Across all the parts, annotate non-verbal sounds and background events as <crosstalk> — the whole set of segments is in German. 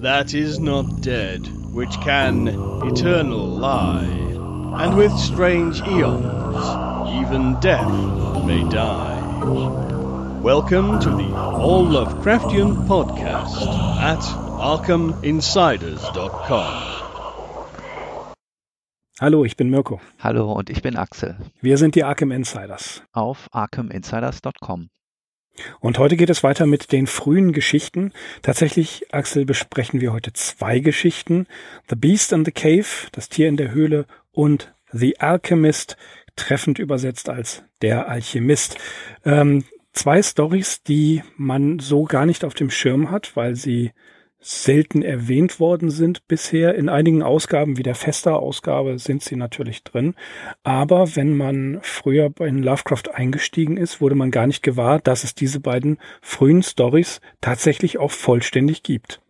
that is not dead, which can eternal lie, and with strange eons, even death may die. Welcome to the All Lovecraftian Podcast at ArkhamInsiders.com. Hallo, ich bin Mirko. Hallo und ich bin Axel. Wir sind die Arkham Insiders. Auf arkhaminsiders.com. Und heute geht es weiter mit den frühen Geschichten. Tatsächlich, Axel, besprechen wir heute zwei Geschichten. The Beast in the Cave, das Tier in der Höhle und The Alchemist, treffend übersetzt als der Alchemist. Ähm, zwei Stories, die man so gar nicht auf dem Schirm hat, weil sie selten erwähnt worden sind bisher. In einigen Ausgaben, wie der Fester-Ausgabe, sind sie natürlich drin. Aber wenn man früher in Lovecraft eingestiegen ist, wurde man gar nicht gewahr, dass es diese beiden frühen Stories tatsächlich auch vollständig gibt.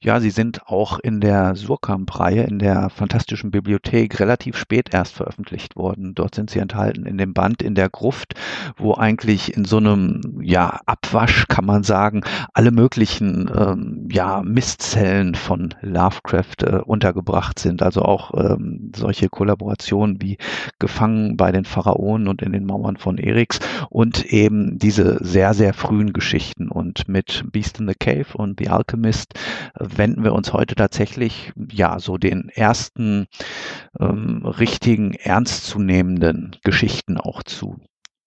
Ja, sie sind auch in der Surkamp-Reihe, in der Fantastischen Bibliothek, relativ spät erst veröffentlicht worden. Dort sind sie enthalten in dem Band in der Gruft, wo eigentlich in so einem ja, Abwasch, kann man sagen, alle möglichen ähm, ja, Mistzellen von Lovecraft äh, untergebracht sind. Also auch ähm, solche Kollaborationen wie Gefangen bei den Pharaonen und in den Mauern von Eriks und eben diese sehr, sehr frühen Geschichten. Und mit Beast in the Cave und The Alchemist wenden wir uns heute tatsächlich ja so den ersten ähm, richtigen ernstzunehmenden Geschichten auch zu.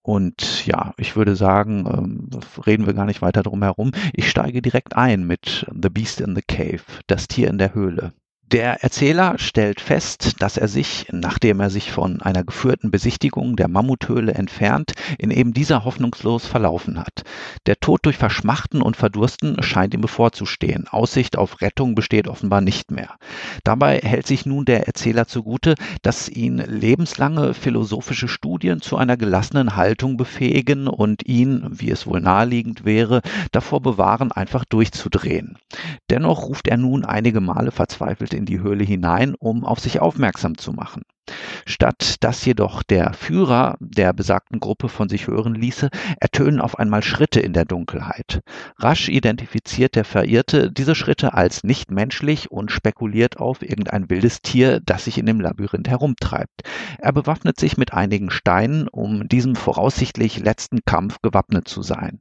Und ja, ich würde sagen, ähm, reden wir gar nicht weiter drum herum. Ich steige direkt ein mit The Beast in the Cave, das Tier in der Höhle. Der Erzähler stellt fest, dass er sich, nachdem er sich von einer geführten Besichtigung der Mammuthöhle entfernt, in eben dieser hoffnungslos verlaufen hat. Der Tod durch Verschmachten und Verdursten scheint ihm bevorzustehen. Aussicht auf Rettung besteht offenbar nicht mehr. Dabei hält sich nun der Erzähler zugute, dass ihn lebenslange philosophische Studien zu einer gelassenen Haltung befähigen und ihn, wie es wohl naheliegend wäre, davor bewahren, einfach durchzudrehen. Dennoch ruft er nun einige Male verzweifelt in die Höhle hinein, um auf sich aufmerksam zu machen. Statt dass jedoch der Führer der besagten Gruppe von sich hören ließe, ertönen auf einmal Schritte in der Dunkelheit. Rasch identifiziert der Verirrte diese Schritte als nicht menschlich und spekuliert auf irgendein wildes Tier, das sich in dem Labyrinth herumtreibt. Er bewaffnet sich mit einigen Steinen, um diesem voraussichtlich letzten Kampf gewappnet zu sein.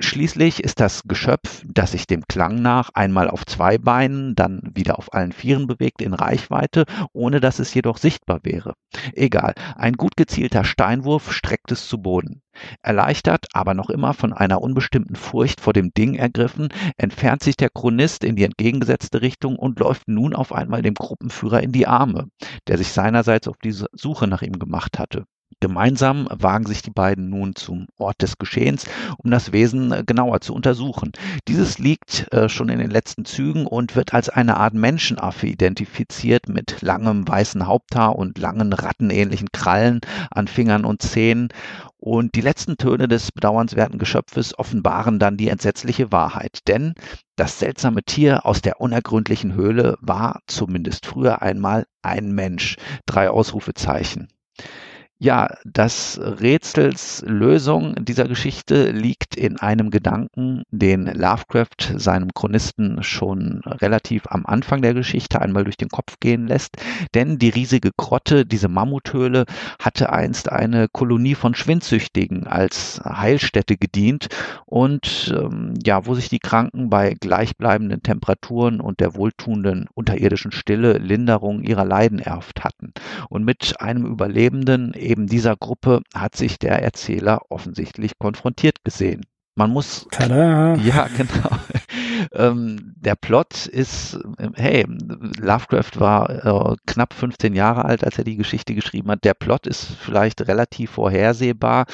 Schließlich ist das Geschöpf, das sich dem Klang nach einmal auf zwei Beinen, dann wieder auf allen Vieren bewegt, in Reichweite, ohne dass es jedoch sichtbar wäre. Egal, ein gut gezielter Steinwurf streckt es zu Boden. Erleichtert, aber noch immer von einer unbestimmten Furcht vor dem Ding ergriffen, entfernt sich der Chronist in die entgegengesetzte Richtung und läuft nun auf einmal dem Gruppenführer in die Arme, der sich seinerseits auf die Suche nach ihm gemacht hatte. Gemeinsam wagen sich die beiden nun zum Ort des Geschehens, um das Wesen äh, genauer zu untersuchen. Dieses liegt äh, schon in den letzten Zügen und wird als eine Art Menschenaffe identifiziert mit langem weißen Haupthaar und langen rattenähnlichen Krallen an Fingern und Zähnen. Und die letzten Töne des bedauernswerten Geschöpfes offenbaren dann die entsetzliche Wahrheit. Denn das seltsame Tier aus der unergründlichen Höhle war, zumindest früher einmal, ein Mensch. Drei Ausrufezeichen. Ja, das Rätsels Lösung dieser Geschichte liegt in einem Gedanken, den Lovecraft seinem Chronisten schon relativ am Anfang der Geschichte einmal durch den Kopf gehen lässt. Denn die riesige Grotte, diese Mammuthöhle, hatte einst eine Kolonie von Schwindsüchtigen als Heilstätte gedient und ähm, ja, wo sich die Kranken bei gleichbleibenden Temperaturen und der wohltuenden unterirdischen Stille Linderung ihrer Leiden erhofft hatten. Und mit einem Überlebenden eben dieser Gruppe hat sich der Erzähler offensichtlich konfrontiert gesehen. Man muss. Tada. <laughs> Ja, genau. ähm, der Plot ist, hey, Lovecraft war äh, knapp 15 Jahre alt, als er die Geschichte geschrieben hat. Der Plot ist vielleicht relativ vorhersehbar,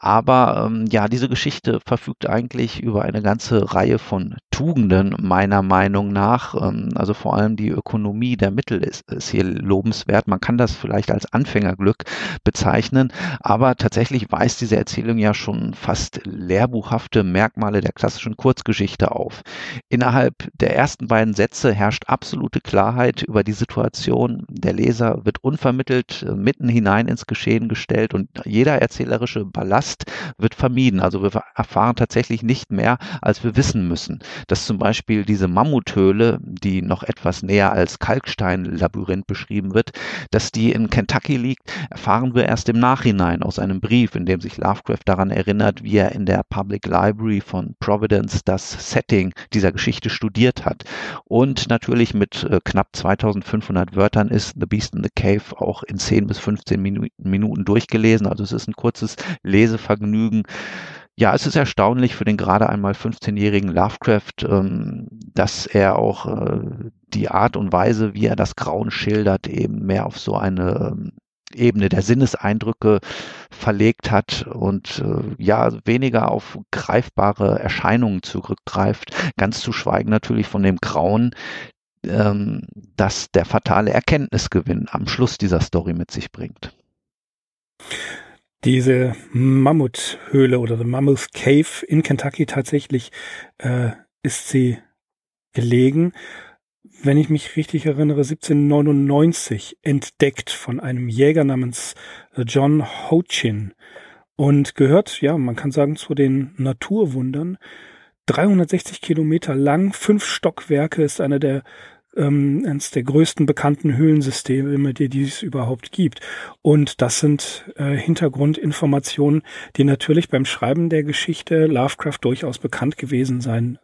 aber ähm, ja, diese Geschichte verfügt eigentlich über eine ganze Reihe von Tugenden, meiner Meinung nach. Ähm, also vor allem die Ökonomie der Mittel ist, ist hier lobenswert. Man kann das vielleicht als Anfängerglück bezeichnen, aber tatsächlich weist diese Erzählung ja schon fast lehrbuchhafte Merkmale der klassischen Kurzgeschichte auf. Innerhalb der ersten beiden Sätze herrscht absolute Klarheit über die Situation. Der Leser wird unvermittelt äh, mitten hinein ins Geschehen gestellt und jeder erzählerische Ballast wird vermieden. Also wir erfahren tatsächlich nicht mehr, als wir wissen müssen. dass zum Beispiel diese Mammuthöhle, die noch etwas näher als Kalksteinlabyrinth beschrieben wird, dass die in Kentucky liegt, erfahren wir erst im Nachhinein aus einem Brief, in dem sich Lovecraft daran erinnert, wie er in der Public Library von Providence das Setting dieser Geschichte studiert hat. Und natürlich mit äh, knapp 2500 Wörtern ist The Beast in the Cave auch in 10 bis 15 Minuten durchgelesen. Also es ist ein kurzes Lesevergnügen. Ja, es ist erstaunlich für den gerade einmal 15-jährigen Lovecraft, ähm, dass er auch äh, die Art und Weise, wie er das Grauen schildert, eben mehr auf so eine ähm, Ebene der Sinneseindrücke verlegt hat und äh, ja weniger auf greifbare Erscheinungen zurückgreift, ganz zu schweigen natürlich von dem Grauen, ähm, das der fatale Erkenntnisgewinn am Schluss dieser Story mit sich bringt. Diese Mammuthöhle oder The Mammoth Cave in Kentucky tatsächlich äh, ist sie gelegen. Wenn ich mich richtig erinnere, 1799 entdeckt von einem Jäger namens äh, John Hochin und gehört, ja, man kann sagen, zu den Naturwundern. 360 Kilometer lang, fünf Stockwerke, ist einer der ähm, eines der größten bekannten Höhlensysteme, die, die es überhaupt gibt. Und das sind äh, Hintergrundinformationen, die natürlich beim Schreiben der Geschichte Lovecraft durchaus bekannt gewesen sein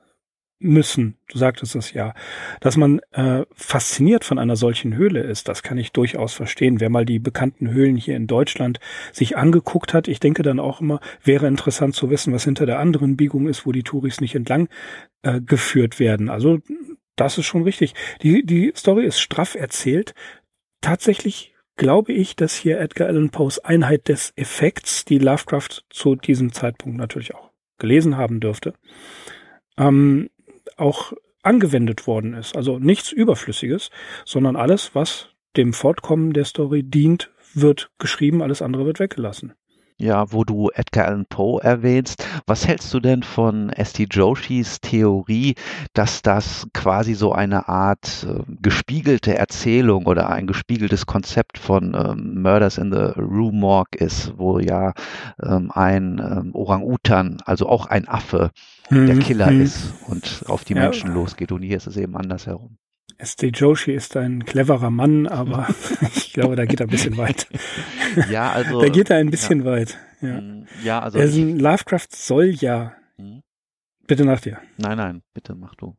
müssen. Du sagtest es ja. Dass man äh, fasziniert von einer solchen Höhle ist, das kann ich durchaus verstehen. Wer mal die bekannten Höhlen hier in Deutschland sich angeguckt hat, ich denke dann auch immer, wäre interessant zu wissen, was hinter der anderen Biegung ist, wo die Touris nicht entlang äh, geführt werden. Also das ist schon richtig. Die, die Story ist straff erzählt. Tatsächlich glaube ich, dass hier Edgar Allan Poes Einheit des Effekts, die Lovecraft zu diesem Zeitpunkt natürlich auch gelesen haben dürfte, ähm, auch angewendet worden ist. Also nichts Überflüssiges, sondern alles, was dem Fortkommen der Story dient, wird geschrieben, alles andere wird weggelassen. Ja, wo du Edgar Allan Poe erwähnst, was hältst du denn von S.T. Joshis Theorie, dass das quasi so eine Art äh, gespiegelte Erzählung oder ein gespiegeltes Konzept von ähm, Murders in the Rue Morgue ist, wo ja ähm, ein ähm, Orang-Utan, also auch ein Affe, hm, der Killer hm. ist und auf die ja. Menschen losgeht und hier ist es eben andersherum. S.D. Joshi ist ein cleverer Mann, aber <laughs> ich glaube, da geht er ein bisschen weit. Ja, also. da geht er ein bisschen ja. weit. Ja, mm, ja also. Also Lovecraft soll ja. Hm? Bitte nach dir. Nein, nein, bitte mach du.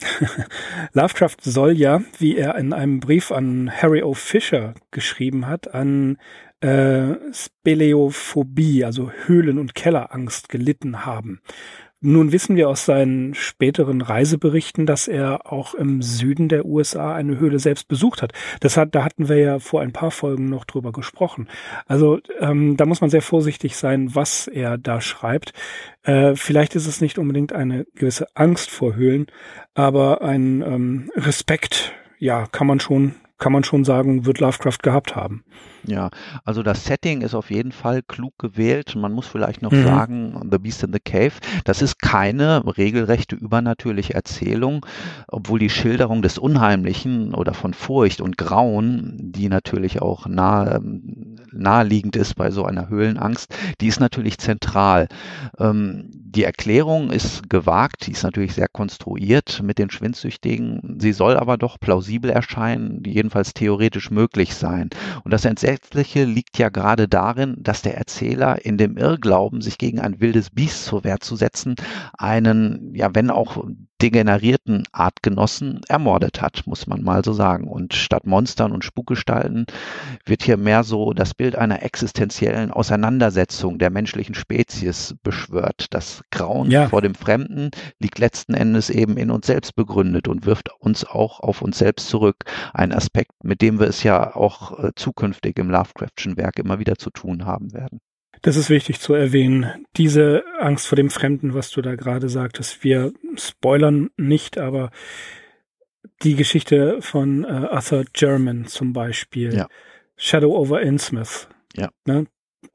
<laughs> Lovecraft soll ja, wie er in einem Brief an Harry O. Fisher geschrieben hat, an äh, Speleophobie, also Höhlen- und Kellerangst gelitten haben. Nun wissen wir aus seinen späteren Reiseberichten, dass er auch im Süden der USA eine Höhle selbst besucht hat. Das hat, da hatten wir ja vor ein paar Folgen noch drüber gesprochen. Also ähm, da muss man sehr vorsichtig sein, was er da schreibt. Äh, vielleicht ist es nicht unbedingt eine gewisse Angst vor Höhlen, aber ein ähm, Respekt, ja, kann man schon, kann man schon sagen, wird Lovecraft gehabt haben. Ja, also das Setting ist auf jeden Fall klug gewählt. Man muss vielleicht noch mhm. sagen, The Beast in the Cave, das ist keine regelrechte übernatürliche Erzählung, obwohl die Schilderung des Unheimlichen oder von Furcht und Grauen, die natürlich auch nahe, naheliegend ist bei so einer Höhlenangst, die ist natürlich zentral. Ähm, die Erklärung ist gewagt, die ist natürlich sehr konstruiert mit den Schwindsüchtigen. Sie soll aber doch plausibel erscheinen, jedenfalls theoretisch möglich sein. Und das Entsetzliche liegt ja gerade darin, dass der Erzähler in dem Irrglauben, sich gegen ein wildes Biest zur Wehr zu setzen, einen, ja, wenn auch degenerierten Artgenossen ermordet hat, muss man mal so sagen. Und statt Monstern und Spukgestalten wird hier mehr so das Bild einer existenziellen Auseinandersetzung der menschlichen Spezies beschwört. Das Grauen ja. vor dem Fremden liegt letzten Endes eben in uns selbst begründet und wirft uns auch auf uns selbst zurück. Ein Aspekt, mit dem wir es ja auch äh, zukünftig im Lovecraftschen Werk immer wieder zu tun haben werden. Das ist wichtig zu erwähnen. Diese Angst vor dem Fremden, was du da gerade sagtest. Wir spoilern nicht, aber die Geschichte von äh, Arthur German zum Beispiel. Ja. Shadow over Innsmouth. Ja. Ne?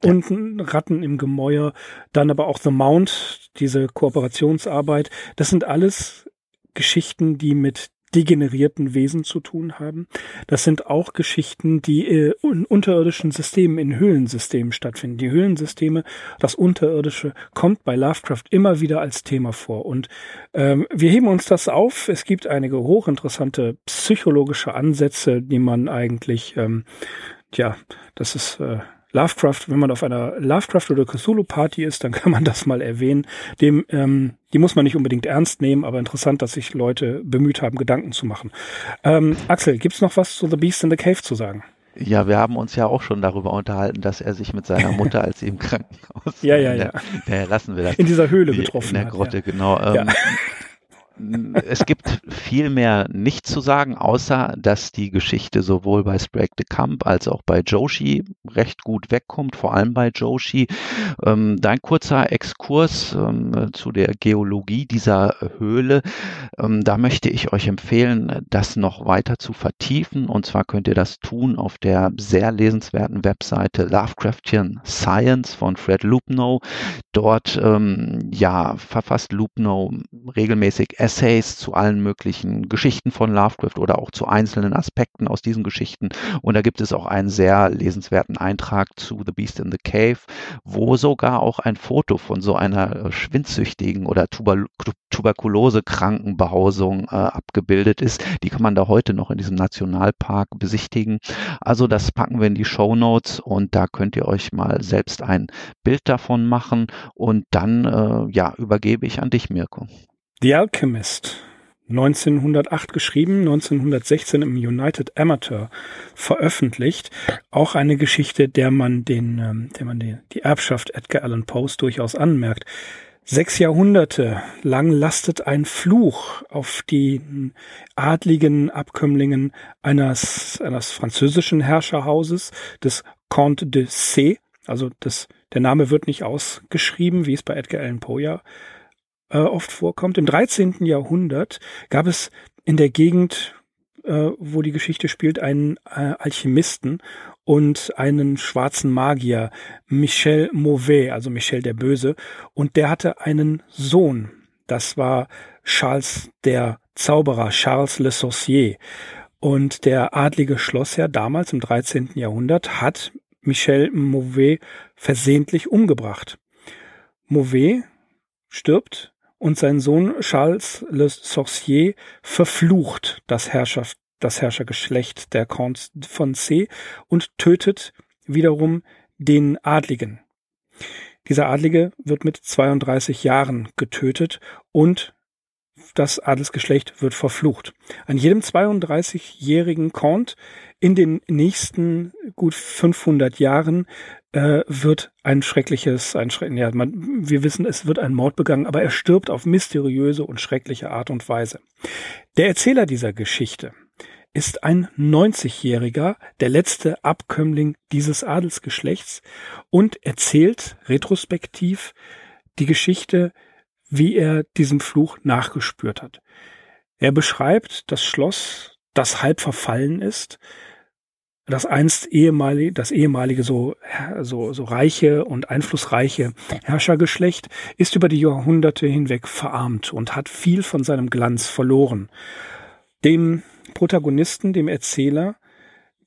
Unten. Ratten im Gemäuer, dann aber auch The Mount, diese Kooperationsarbeit. Das sind alles Geschichten, die mit degenerierten Wesen zu tun haben. Das sind auch Geschichten, die äh, in unterirdischen Systemen, in Höhlensystemen stattfinden. Die Höhlensysteme, das Unterirdische kommt bei Lovecraft immer wieder als Thema vor. Und ähm, wir heben uns das auf. Es gibt einige hochinteressante psychologische Ansätze, die man eigentlich, ähm, ja, das ist äh, Lovecraft, wenn man auf einer Lovecraft oder Cthulhu Party ist, dann <laughs> kann man das mal erwähnen. Dem, ähm, die muss man nicht unbedingt ernst nehmen, aber interessant, dass sich Leute bemüht haben, Gedanken zu machen. Ähm, Axel, gibt's noch was zu The Beast in the Cave zu sagen? Ja, wir haben uns ja auch schon darüber unterhalten, dass er sich mit seiner Mutter, als sie im <laughs> Krankenhaus ja, ja, ja. Der, lassen wir das. In dieser Höhle getroffen. In der Grotte, hat, ja. genau. Ähm, ja es gibt viel mehr nicht zu sagen, außer dass die Geschichte sowohl bei Sprague de Camp als auch bei Joshi recht gut wegkommt, vor allem bei Joshi. Ähm, dein kurzer Exkurs ähm, zu der Geologie dieser Höhle, ähm, da möchte ich euch empfehlen, das noch weiter zu vertiefen. Und zwar könnt ihr das tun auf der sehr lesenswerten Webseite Lovecraftian Science von Fred Lupno. Dort ähm, ja verfasst Lupno regelmäßig Essays zu allen möglichen Geschichten von Lovecraft oder auch zu einzelnen Aspekten aus diesen Geschichten. Und da gibt es auch einen sehr lesenswerten Eintrag zu The Beast in the Cave, wo sogar auch ein Foto von so einer äh, schwindsüchtigen oder Tuber tuberkulose-kranken Behausung äh, abgebildet ist. Die kann man da heute noch in diesem Nationalpark besichtigen. Also das packen wir in die Show Notes und da könnt ihr euch mal selbst ein Bild davon machen und dann äh, ja übergebe ich an dich, Mirko. The Alchemist, 1908 geschrieben, 1916 im United Amateur veröffentlicht. Auch eine Geschichte, der man den, ähm, der man die, die Erbschaft Edgar Allan Poes durchaus anmerkt. Sechs Jahrhunderte lang lastet ein Fluch auf die adligen Abkömmlingen eines, eines französischen Herrscherhauses, des Comte de C. Also das, der Name wird nicht ausgeschrieben, wie es bei Edgar Allan Poe ja äh, oft vorkommt. Im 13. Jahrhundert gab es in der Gegend, äh, wo die Geschichte spielt, einen äh, Alchemisten und einen schwarzen Magier, Michel Mauvais, also Michel der Böse, und der hatte einen Sohn. Das war Charles der Zauberer, Charles Le Sorcier. Und der adlige Schlossherr damals im 13. Jahrhundert hat Michel Mauvais versehentlich umgebracht. Mauvais stirbt und sein Sohn Charles Le Sorcier verflucht das Herrschaft, das Herrschergeschlecht der Counts von C und tötet wiederum den Adligen. Dieser Adlige wird mit 32 Jahren getötet und das Adelsgeschlecht wird verflucht. An jedem 32-jährigen Count in den nächsten gut 500 Jahren äh, wird ein schreckliches, ein schreck, ja, man, wir wissen, es wird ein Mord begangen, aber er stirbt auf mysteriöse und schreckliche Art und Weise. Der Erzähler dieser Geschichte ist ein 90-Jähriger, der letzte Abkömmling dieses Adelsgeschlechts und erzählt retrospektiv die Geschichte, wie er diesem Fluch nachgespürt hat. Er beschreibt das Schloss, das halb verfallen ist, das einst ehemalige, das ehemalige so, so, so reiche und einflussreiche Herrschergeschlecht ist über die Jahrhunderte hinweg verarmt und hat viel von seinem Glanz verloren. Dem Protagonisten, dem Erzähler,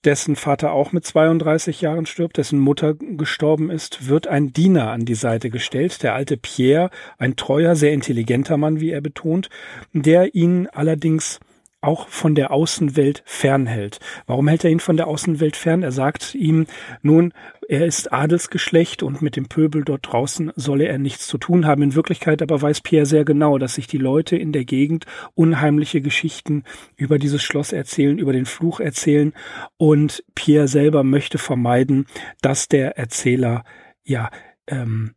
dessen Vater auch mit 32 Jahren stirbt, dessen Mutter gestorben ist, wird ein Diener an die Seite gestellt, der alte Pierre, ein treuer, sehr intelligenter Mann, wie er betont, der ihn allerdings auch von der Außenwelt fernhält. Warum hält er ihn von der Außenwelt fern? Er sagt ihm nun, er ist Adelsgeschlecht und mit dem Pöbel dort draußen solle er nichts zu tun haben. In Wirklichkeit aber weiß Pierre sehr genau, dass sich die Leute in der Gegend unheimliche Geschichten über dieses Schloss erzählen, über den Fluch erzählen und Pierre selber möchte vermeiden, dass der Erzähler ja ähm,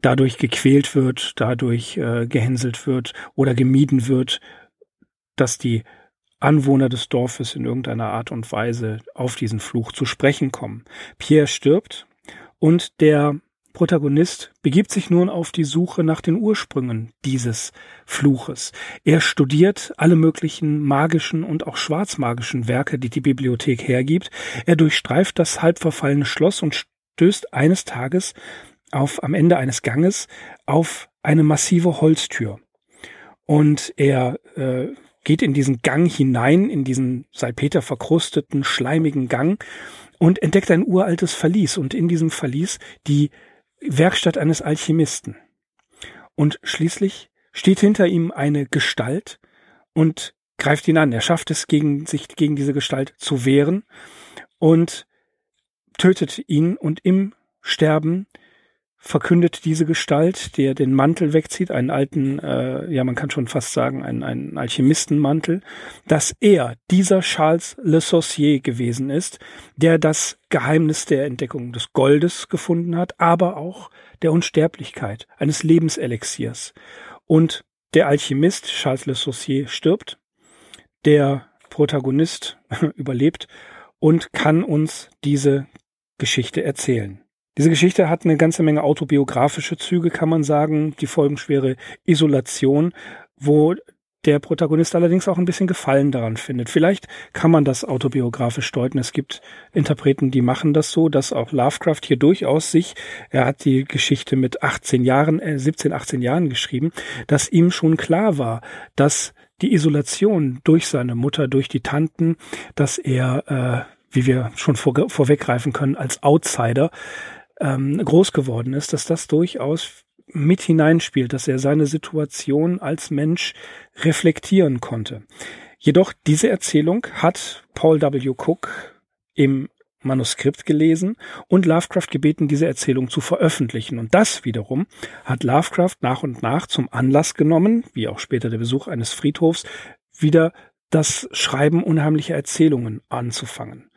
dadurch gequält wird, dadurch äh, gehänselt wird oder gemieden wird, dass die Anwohner des Dorfes in irgendeiner Art und Weise auf diesen Fluch zu sprechen kommen. Pierre stirbt und der Protagonist begibt sich nun auf die Suche nach den Ursprüngen dieses Fluches. Er studiert alle möglichen magischen und auch schwarzmagischen Werke, die die Bibliothek hergibt. Er durchstreift das halbverfallene Schloss und stößt eines Tages auf, am Ende eines Ganges auf eine massive Holztür. Und er äh, geht in diesen Gang hinein, in diesen Salpeter verkrusteten, schleimigen Gang und entdeckt ein uraltes Verlies und in diesem Verlies die Werkstatt eines Alchemisten. Und schließlich steht hinter ihm eine Gestalt und greift ihn an. Er schafft es, gegen sich gegen diese Gestalt zu wehren und tötet ihn und im Sterben verkündet diese Gestalt, der den Mantel wegzieht, einen alten, äh, ja man kann schon fast sagen, einen, einen Alchemistenmantel, dass er dieser Charles Le Saucier gewesen ist, der das Geheimnis der Entdeckung des Goldes gefunden hat, aber auch der Unsterblichkeit, eines Lebenselixiers. Und der Alchemist Charles Le Saucier stirbt, der Protagonist <laughs> überlebt und kann uns diese Geschichte erzählen. Diese Geschichte hat eine ganze Menge autobiografische Züge, kann man sagen, die folgenschwere Isolation, wo der Protagonist allerdings auch ein bisschen Gefallen daran findet. Vielleicht kann man das autobiografisch deuten. Es gibt Interpreten, die machen das so, dass auch Lovecraft hier durchaus sich, er hat die Geschichte mit 18 Jahren, äh 17, 18 Jahren geschrieben, dass ihm schon klar war, dass die Isolation durch seine Mutter, durch die Tanten, dass er, äh, wie wir schon vor, vorweggreifen können, als Outsider ähm, groß geworden ist, dass das durchaus mit hineinspielt, dass er seine Situation als Mensch reflektieren konnte. Jedoch diese Erzählung hat Paul W. Cook im Manuskript gelesen und Lovecraft gebeten, diese Erzählung zu veröffentlichen. Und das wiederum hat Lovecraft nach und nach zum Anlass genommen, wie auch später der Besuch eines Friedhofs, wieder das Schreiben unheimlicher Erzählungen anzufangen.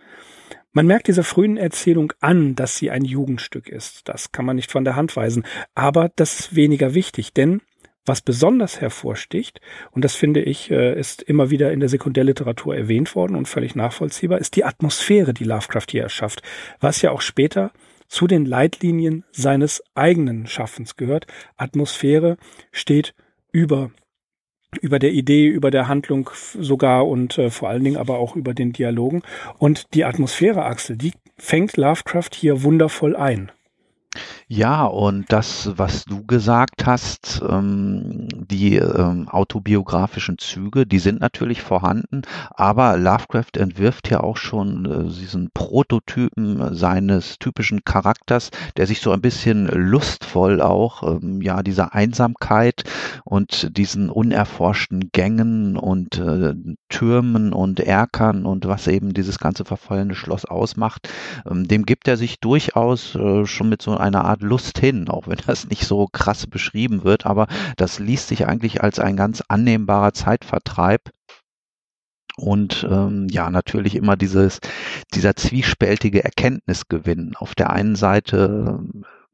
Man merkt dieser frühen Erzählung an, dass sie ein Jugendstück ist. Das kann man nicht von der Hand weisen. Aber das ist weniger wichtig, denn was besonders hervorsticht, und das finde ich, äh, ist immer wieder in der Sekundärliteratur erwähnt worden und völlig nachvollziehbar, ist die Atmosphäre, die Lovecraft hier erschafft, was ja auch später zu den Leitlinien seines eigenen Schaffens gehört. Atmosphäre steht über über der Idee, über der Handlung sogar und äh, vor allen Dingen aber auch über den Dialogen. Und die Atmosphäre, Axel, die fängt Lovecraft hier wundervoll ein. Ja, und das, was du gesagt hast, ähm, die ähm, autobiografischen Züge, die sind natürlich vorhanden, aber Lovecraft entwirft ja auch schon äh, diesen Prototypen seines typischen Charakters, der sich so ein bisschen lustvoll auch, ähm, ja, dieser Einsamkeit und diesen unerforschten Gängen und äh, Türmen und Erkern und was eben dieses ganze verfallene Schloss ausmacht, dem gibt er sich durchaus äh, schon mit so einer Art Lust hin, auch wenn das nicht so krass beschrieben wird, aber das liest sich eigentlich als ein ganz annehmbarer Zeitvertreib. Und ähm, ja, natürlich immer dieses, dieser zwiespältige Erkenntnisgewinn. Auf der einen Seite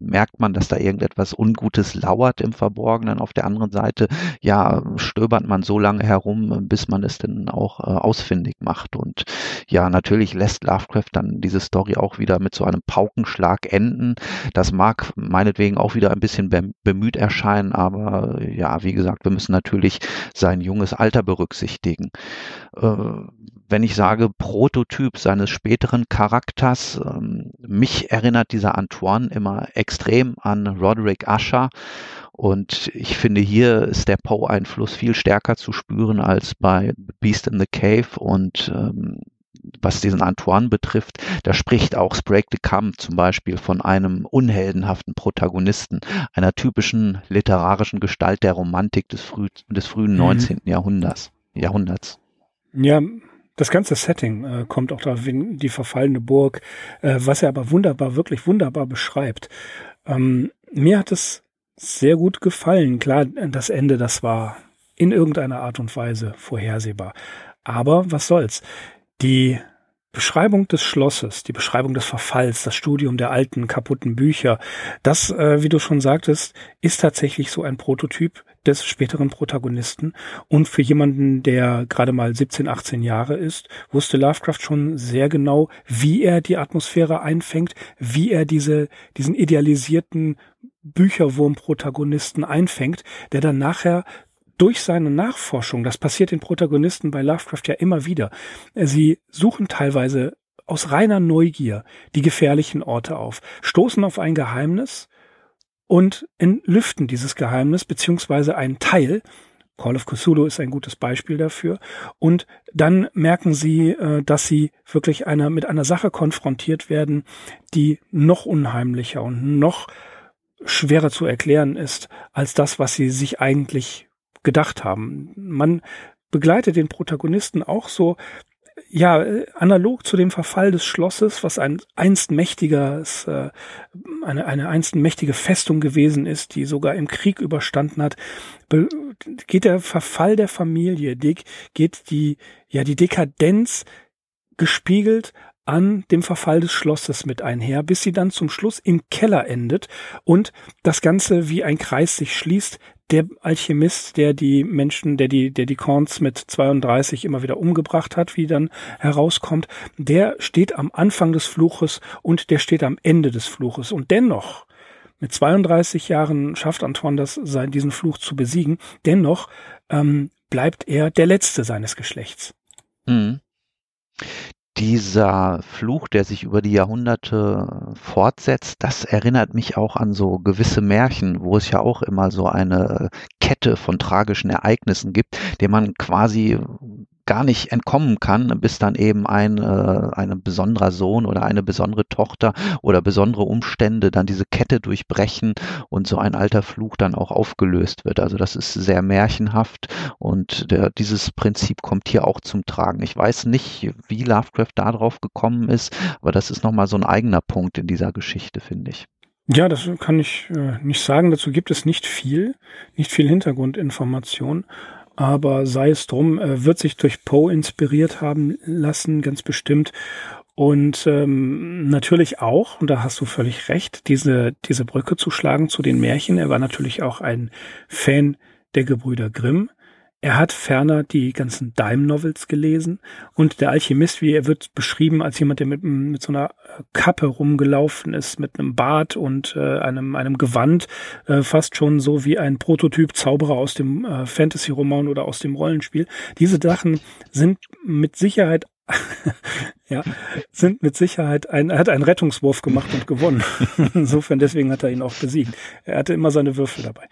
merkt man, dass da irgendetwas Ungutes lauert im Verborgenen. Auf der anderen Seite, ja, stöbert man so lange herum, bis man es dann auch äh, ausfindig macht. Und ja, natürlich lässt Lovecraft dann diese Story auch wieder mit so einem Paukenschlag enden. Das mag meinetwegen auch wieder ein bisschen bemüht erscheinen, aber ja, wie gesagt, wir müssen natürlich sein junges Alter berücksichtigen. Äh, wenn ich sage Prototyp seines späteren Charakters, ähm, mich erinnert dieser Antoine immer extrem an Roderick Usher. Und ich finde, hier ist der Poe-Einfluss viel stärker zu spüren als bei Beast in the Cave. Und ähm, was diesen Antoine betrifft, da spricht auch Sprague de Camp zum Beispiel von einem unheldenhaften Protagonisten, einer typischen literarischen Gestalt der Romantik des, früh, des frühen mhm. 19. Jahrhunderts. Jahrhunderts. Ja, das ganze Setting äh, kommt auch da wie die verfallene Burg, äh, was er aber wunderbar, wirklich wunderbar beschreibt. Ähm, mir hat es sehr gut gefallen. Klar, das Ende, das war in irgendeiner Art und Weise vorhersehbar. Aber was soll's? Die Beschreibung des Schlosses, die Beschreibung des Verfalls, das Studium der alten kaputten Bücher, das, äh, wie du schon sagtest, ist tatsächlich so ein Prototyp des späteren Protagonisten. Und für jemanden, der gerade mal 17, 18 Jahre ist, wusste Lovecraft schon sehr genau, wie er die Atmosphäre einfängt, wie er diese, diesen idealisierten Bücherwurm-Protagonisten einfängt, der dann nachher durch seine Nachforschung, das passiert den Protagonisten bei Lovecraft ja immer wieder, sie suchen teilweise aus reiner Neugier die gefährlichen Orte auf, stoßen auf ein Geheimnis und entlüften dieses Geheimnis beziehungsweise einen Teil Call of Cthulhu ist ein gutes Beispiel dafür. Und dann merken sie, äh, dass sie wirklich einer, mit einer Sache konfrontiert werden, die noch unheimlicher und noch schwerer zu erklären ist als das, was sie sich eigentlich gedacht haben. Man begleitet den Protagonisten auch so ja, analog zu dem Verfall des Schlosses, was ein einst mächtiges, äh, eine, eine einst mächtige Festung gewesen ist, die sogar im Krieg überstanden hat, geht der Verfall der Familie, geht die, ja, die Dekadenz gespiegelt an dem Verfall des Schlosses mit einher, bis sie dann zum Schluss im Keller endet und das Ganze wie ein Kreis sich schließt, der Alchemist, der die Menschen, der die, der die Korns mit 32 immer wieder umgebracht hat, wie dann herauskommt, der steht am Anfang des Fluches und der steht am Ende des Fluches. Und dennoch, mit 32 Jahren schafft Antoine das, sein, diesen Fluch zu besiegen. Dennoch ähm, bleibt er der Letzte seines Geschlechts. Mhm dieser Fluch, der sich über die Jahrhunderte fortsetzt, das erinnert mich auch an so gewisse Märchen, wo es ja auch immer so eine Kette von tragischen Ereignissen gibt, der man quasi gar nicht entkommen kann, bis dann eben ein, äh, ein besonderer Sohn oder eine besondere Tochter oder besondere Umstände dann diese Kette durchbrechen und so ein alter Fluch dann auch aufgelöst wird. Also das ist sehr märchenhaft und der, dieses Prinzip kommt hier auch zum Tragen. Ich weiß nicht, wie Lovecraft darauf gekommen ist, aber das ist nochmal so ein eigener Punkt in dieser Geschichte, finde ich. Ja, das kann ich äh, nicht sagen. Dazu gibt es nicht viel, nicht viel Hintergrundinformation aber sei es drum, äh, wird sich durch Poe inspiriert haben lassen, ganz bestimmt. Und ähm, natürlich auch, und da hast du völlig recht, diese, diese Brücke zu schlagen zu den Märchen. Er war natürlich auch ein Fan der Gebrüder Grimm. Er hat ferner die ganzen Dime-Novels gelesen und der Alchemist, wie er wird beschrieben als jemand, der mit, mit so einer Kappe rumgelaufen ist, mit einem Bart und äh, einem, einem Gewand, äh, fast schon so wie ein Prototyp Zauberer aus dem äh, Fantasy-Roman oder aus dem Rollenspiel. Diese Sachen sind mit Sicherheit ja, sind mit Sicherheit ein, er hat einen Rettungswurf gemacht und gewonnen. <laughs> Insofern, deswegen hat er ihn auch besiegt. Er hatte immer seine Würfel dabei.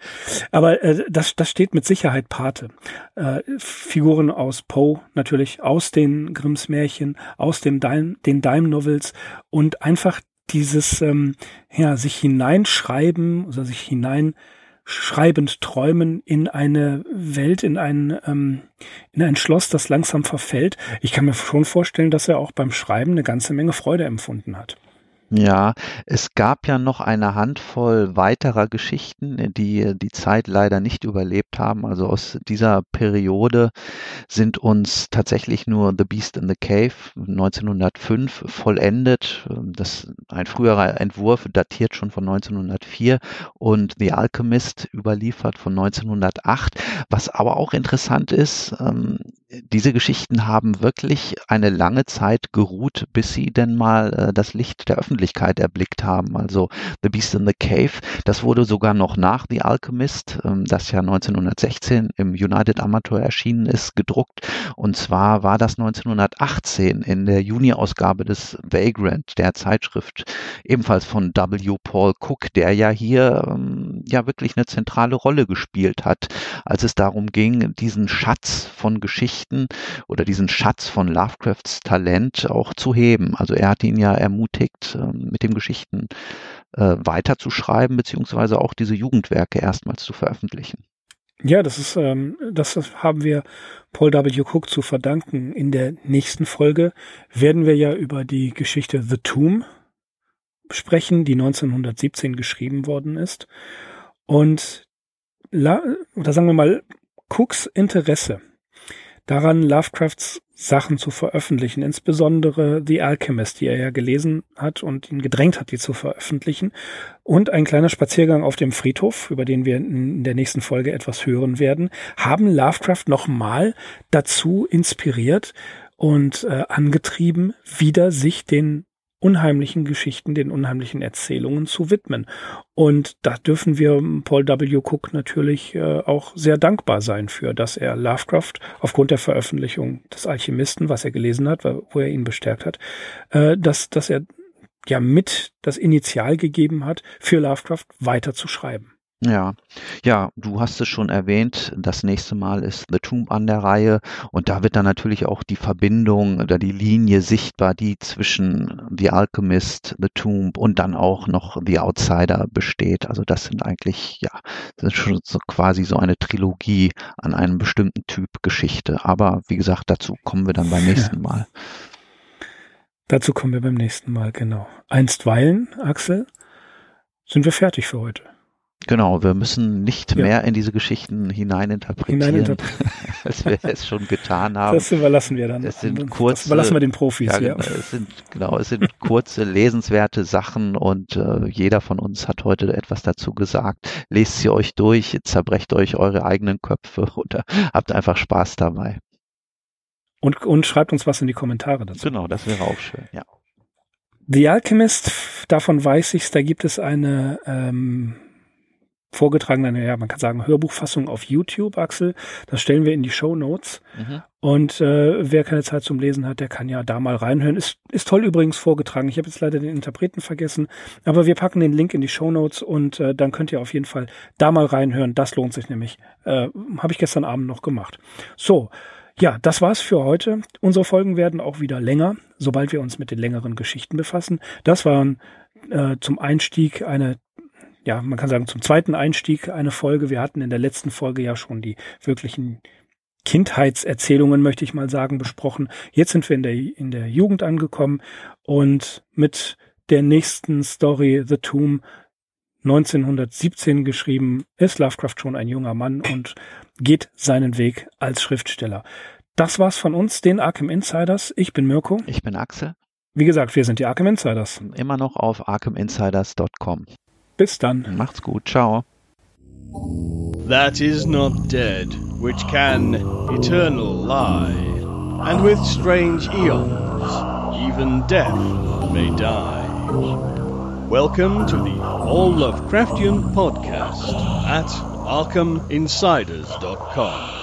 Aber äh, das, das steht mit Sicherheit Pate. Äh, Figuren aus Poe, natürlich aus den Grimms Märchen, aus dem Dime, den Dime Novels und einfach dieses, ähm, ja, sich hineinschreiben oder sich hinein schreibend träumen in eine Welt, in ein, ähm, in ein Schloss, das langsam verfällt. Ich kann mir schon vorstellen, dass er auch beim Schreiben eine ganze Menge Freude empfunden hat. Ja, es gab ja noch eine Handvoll weiterer Geschichten, die die Zeit leider nicht überlebt haben. Also aus dieser Periode sind uns tatsächlich nur The Beast in the Cave 1905 vollendet. Das ein früherer Entwurf datiert schon von 1904 und The Alchemist überliefert von 1908. Was aber auch interessant ist, ähm, diese Geschichten haben wirklich eine lange Zeit geruht, bis sie denn mal äh, das Licht der Öffentlichkeit erblickt haben. Also The Beast in the Cave, das wurde sogar noch nach The Alchemist, ähm, das ja 1916 im United Amateur erschienen ist, gedruckt. Und zwar war das 1918 in der Juni-Ausgabe des Vagrant, der Zeitschrift, ebenfalls von W. Paul Cook, der ja hier ähm, ja wirklich eine zentrale Rolle gespielt hat, als es darum ging, diesen Schatz von Geschichten Geschichten oder diesen Schatz von Lovecrafts Talent auch zu heben. Also er hat ihn ja ermutigt, ähm, mit den Geschichten äh, weiterzuschreiben, beziehungsweise auch diese Jugendwerke erstmals zu veröffentlichen. Ja, das ist, ähm, das haben wir Paul W. Cook zu verdanken. In der nächsten Folge werden wir ja über die Geschichte The Tomb sprechen, die 1917 geschrieben worden ist. Und oder sagen wir mal, Cooks Interesse daran, Lovecrafts Sachen zu veröffentlichen, insbesondere The Alchemist, die er ja gelesen hat und ihn gedrängt hat, die zu veröffentlichen. Und ein kleiner Spaziergang auf dem Friedhof, über den wir in der nächsten Folge etwas hören werden, haben Lovecraft nochmal dazu inspiriert und äh, angetrieben, wieder sich den unheimlichen Geschichten, den unheimlichen Erzählungen zu widmen. Und da dürfen wir Paul W. Cook natürlich äh, auch sehr dankbar sein für, dass er Lovecraft aufgrund der Veröffentlichung des Alchemisten, was er gelesen hat, wo er ihn bestärkt hat, äh, dass, dass er ja mit das Initial gegeben hat, für Lovecraft weiter zu schreiben. Ja, ja, du hast es schon erwähnt. Das nächste Mal ist The Tomb an der Reihe und da wird dann natürlich auch die Verbindung oder die Linie sichtbar, die zwischen The Alchemist, The Tomb und dann auch noch The Outsider besteht. Also das sind eigentlich, ja, das ist schon so quasi so eine Trilogie an einem bestimmten Typ Geschichte. Aber wie gesagt, dazu kommen wir dann beim nächsten <laughs> Mal. Dazu kommen wir beim nächsten Mal, genau. Einstweilen, Axel, sind wir fertig für heute. Genau, wir müssen nicht ja. mehr in diese Geschichten hineininterpretieren, hineininterpretieren. <laughs> als wir es schon getan haben. Das überlassen wir dann. Es sind kurze, das überlassen wir den Profis. Ja, ja. Genau, es sind genau, es sind kurze lesenswerte Sachen und äh, jeder von uns hat heute etwas dazu gesagt. Lest sie euch durch, zerbrecht euch eure eigenen Köpfe <laughs> oder habt einfach Spaß dabei. Und, und schreibt uns was in die Kommentare dazu. Genau, das wäre auch schön, ja. The Alchemist, davon weiß ich, da gibt es eine ähm, vorgetragene, ja, man kann sagen, Hörbuchfassung auf YouTube, Axel. Das stellen wir in die Show Notes. Mhm. Und äh, wer keine Zeit zum Lesen hat, der kann ja da mal reinhören. Ist, ist toll übrigens vorgetragen. Ich habe jetzt leider den Interpreten vergessen, aber wir packen den Link in die Show Notes und äh, dann könnt ihr auf jeden Fall da mal reinhören. Das lohnt sich nämlich. Äh, habe ich gestern Abend noch gemacht. So. Ja, das war's für heute. Unsere Folgen werden auch wieder länger, sobald wir uns mit den längeren Geschichten befassen. Das waren äh, zum Einstieg eine ja, man kann sagen, zum zweiten Einstieg eine Folge. Wir hatten in der letzten Folge ja schon die wirklichen Kindheitserzählungen, möchte ich mal sagen, besprochen. Jetzt sind wir in der, in der Jugend angekommen und mit der nächsten Story, The Tomb, 1917 geschrieben, ist Lovecraft schon ein junger Mann und geht seinen Weg als Schriftsteller. Das war's von uns, den Arkham Insiders. Ich bin Mirko. Ich bin Axel. Wie gesagt, wir sind die Arkham Insiders. Immer noch auf arkhaminsiders.com. Bis dann. Macht's gut. Ciao. That is not dead, which can eternal lie, and with strange eons, even death may die. Welcome to the All Lovecraftian podcast at ArkhamInsiders.com.